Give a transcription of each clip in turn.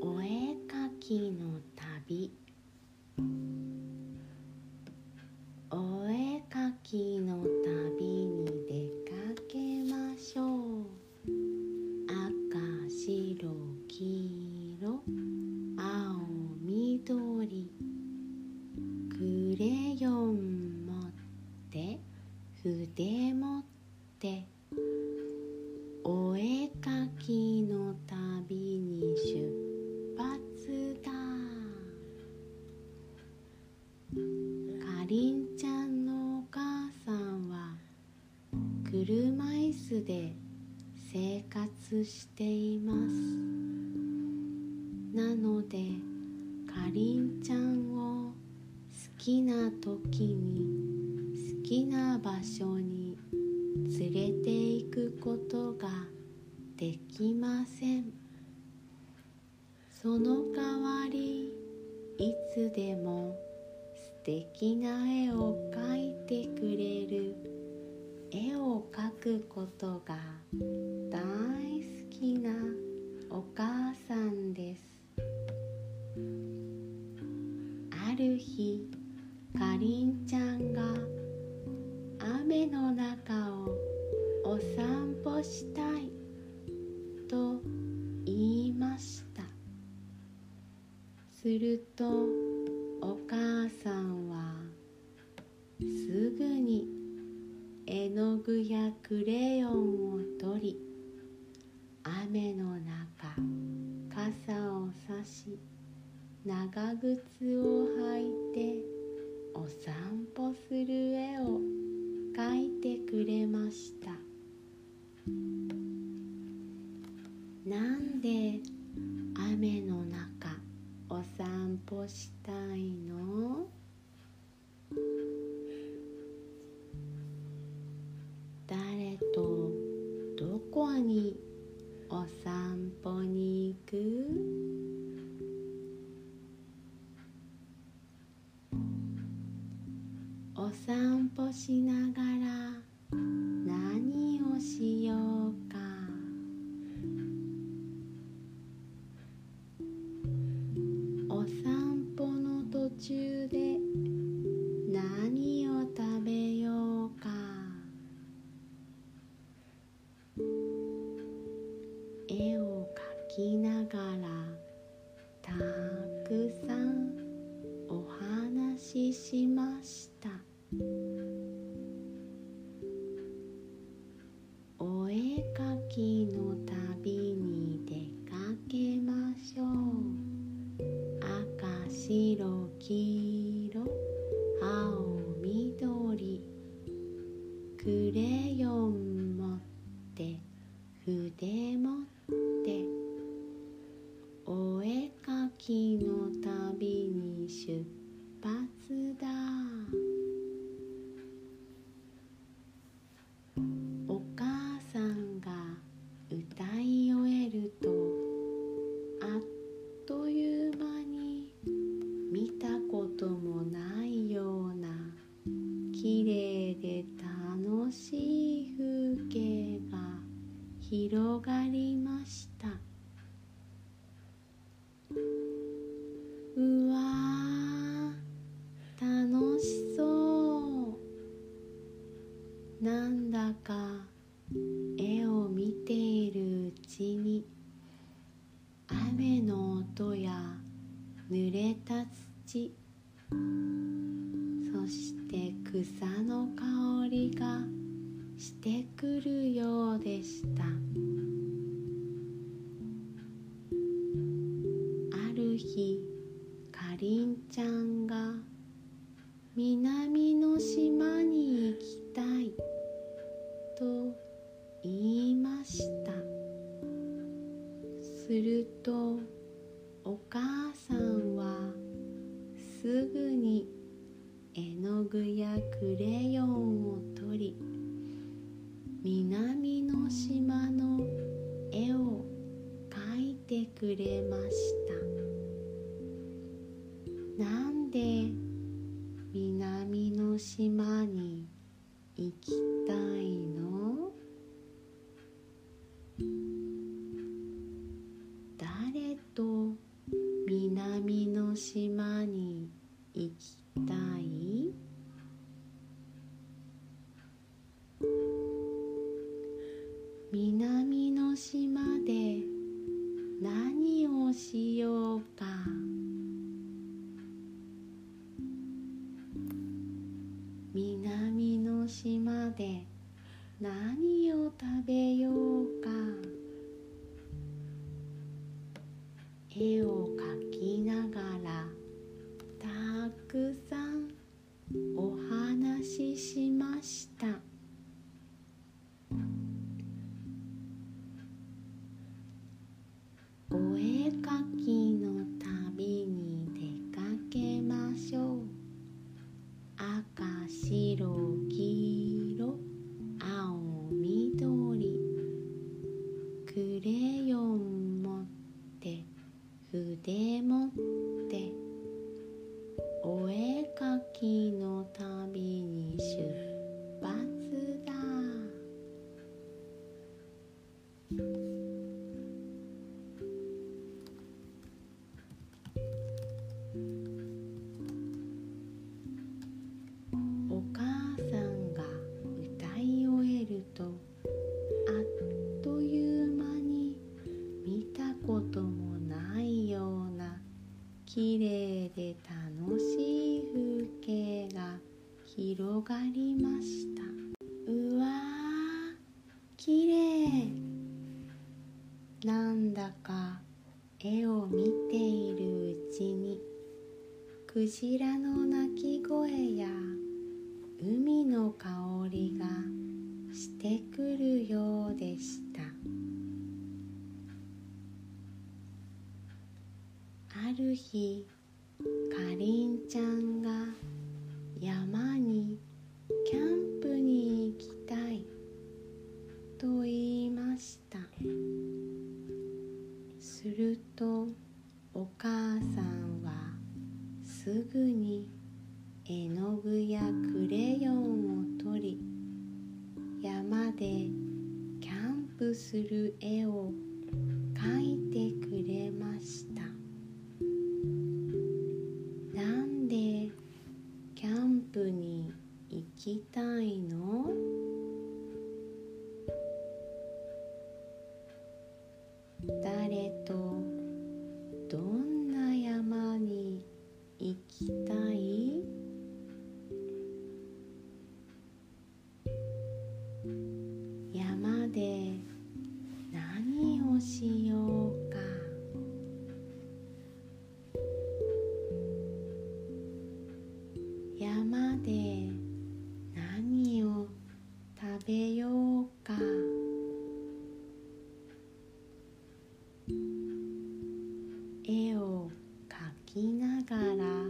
お絵かきの旅。かりんちゃんのお母さんは車椅子で生活しています。なのでかりんちゃんを好きな時に好きな場所に連れて行くことができません。その代わりいつでも敵な絵を描いてくれる。絵を描くことがを差し長靴を履いてお散歩する絵を描いてくれました。なんで雨の中お散歩したいの？誰とどこにお散歩に行く？お散歩しながら何をしようかの香りがしてくるようでした。くれまし南の島で何を食べようか。絵をがり看看呐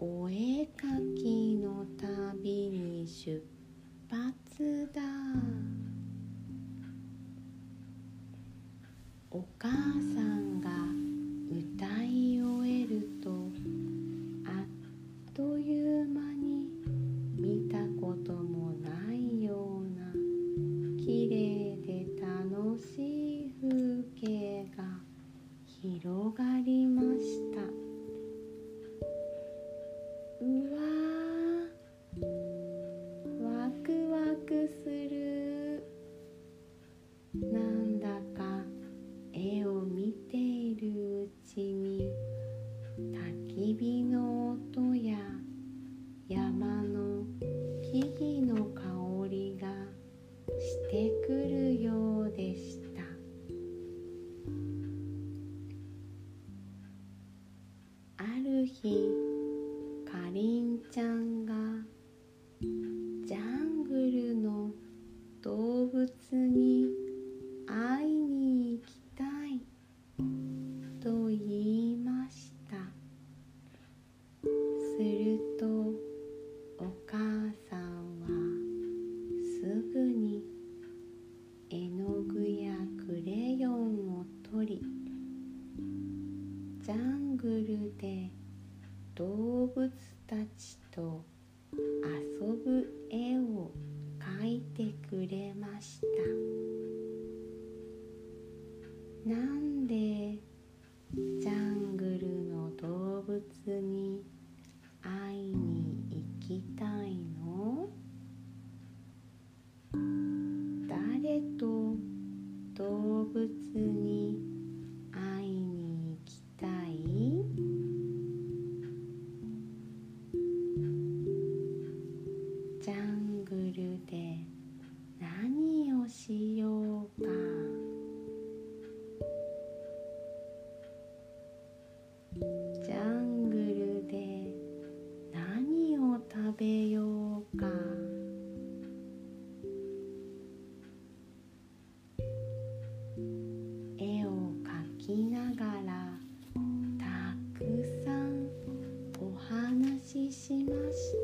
お絵かきの旅に出発だ。お母さんが歌い終えるとあっという間に見たこともないような綺麗で楽しい風景が広がりました。きながらたくさんお話ししまし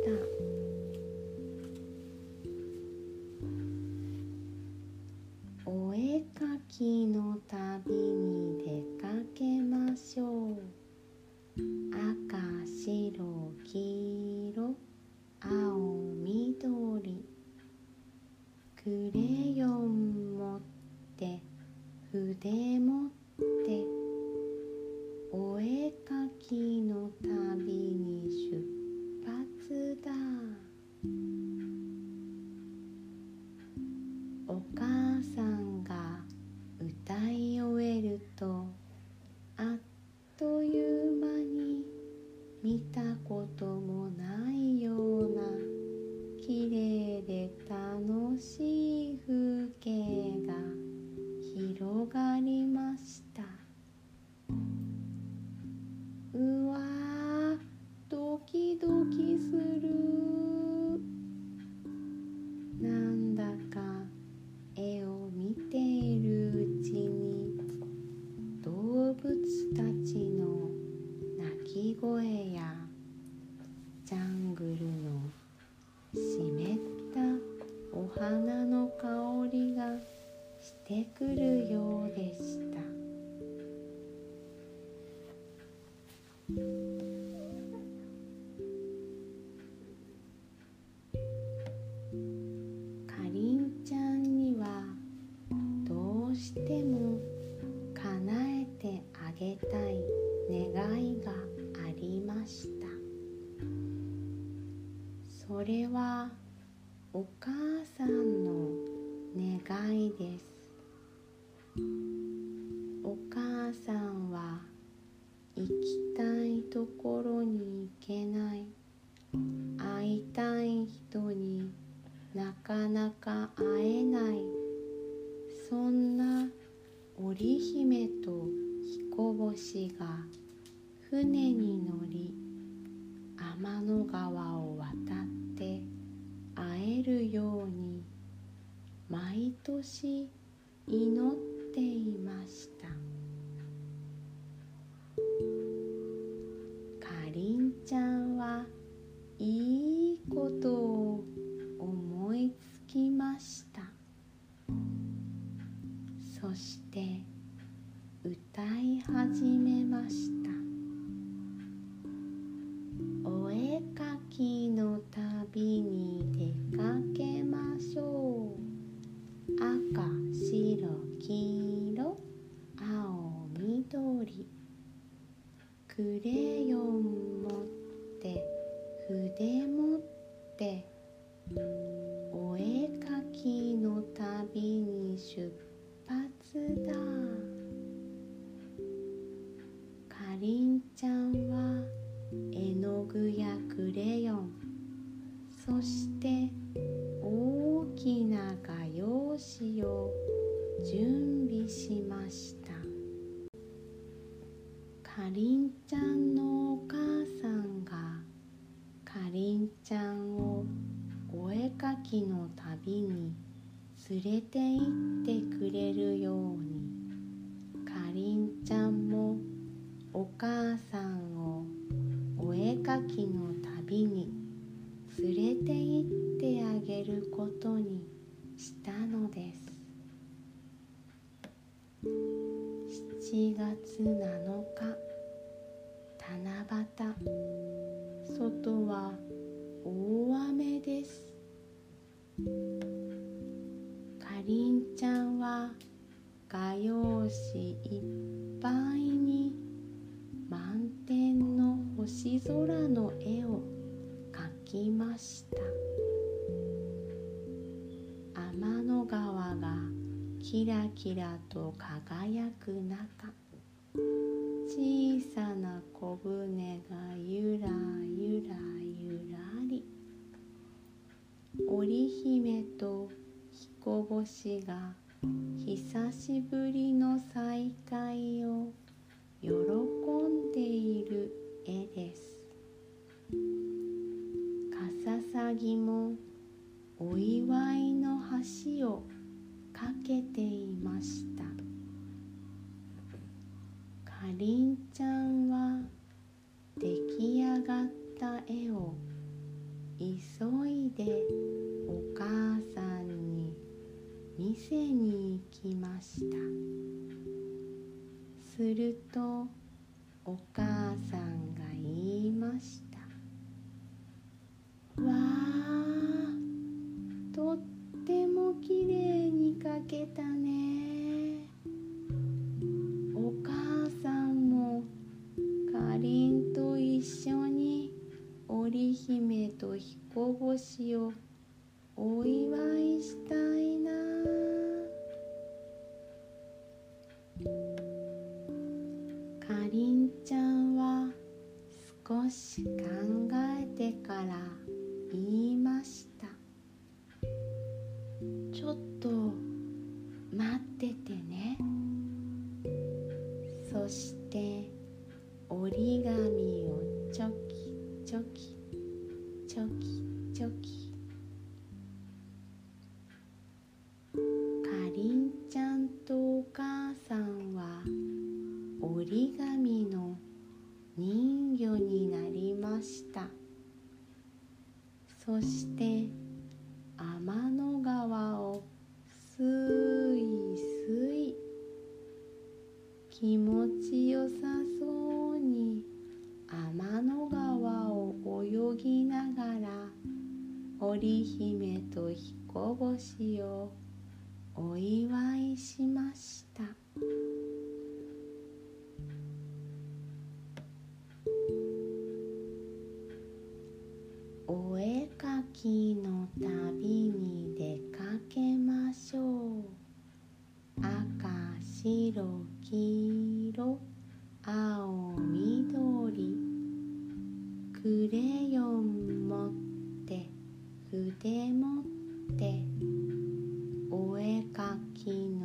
た。お絵かきの船に乗り天の川を渡って会えるように毎年祈っていました。かりんちゃんはいいことを思いつきました。そして歌い始めました。時のたびにれていってくれるように。かりんちゃんもお母さんをお絵かきの旅に連れて行ってあげることにしたのです。7月7日七夕。外は大雨です。画用紙いっぱいに満天の星空の絵を描きました。天の川がキラキラと輝く中小さな小舟がゆらゆらゆらり織姫と彦星が久しぶりの再会を喜んでいる絵です。かささぎもお祝いの橋をかけていました。かりんちゃんは出来上がった絵を急いでお店に行きました。するとお母さんが言いました「わあとってもきれいに描けたね」し考えてから言いました。お祝いしました。お絵かきの旅に出かけましょう。赤白黄色青緑。クレヨン持って筆持って。かき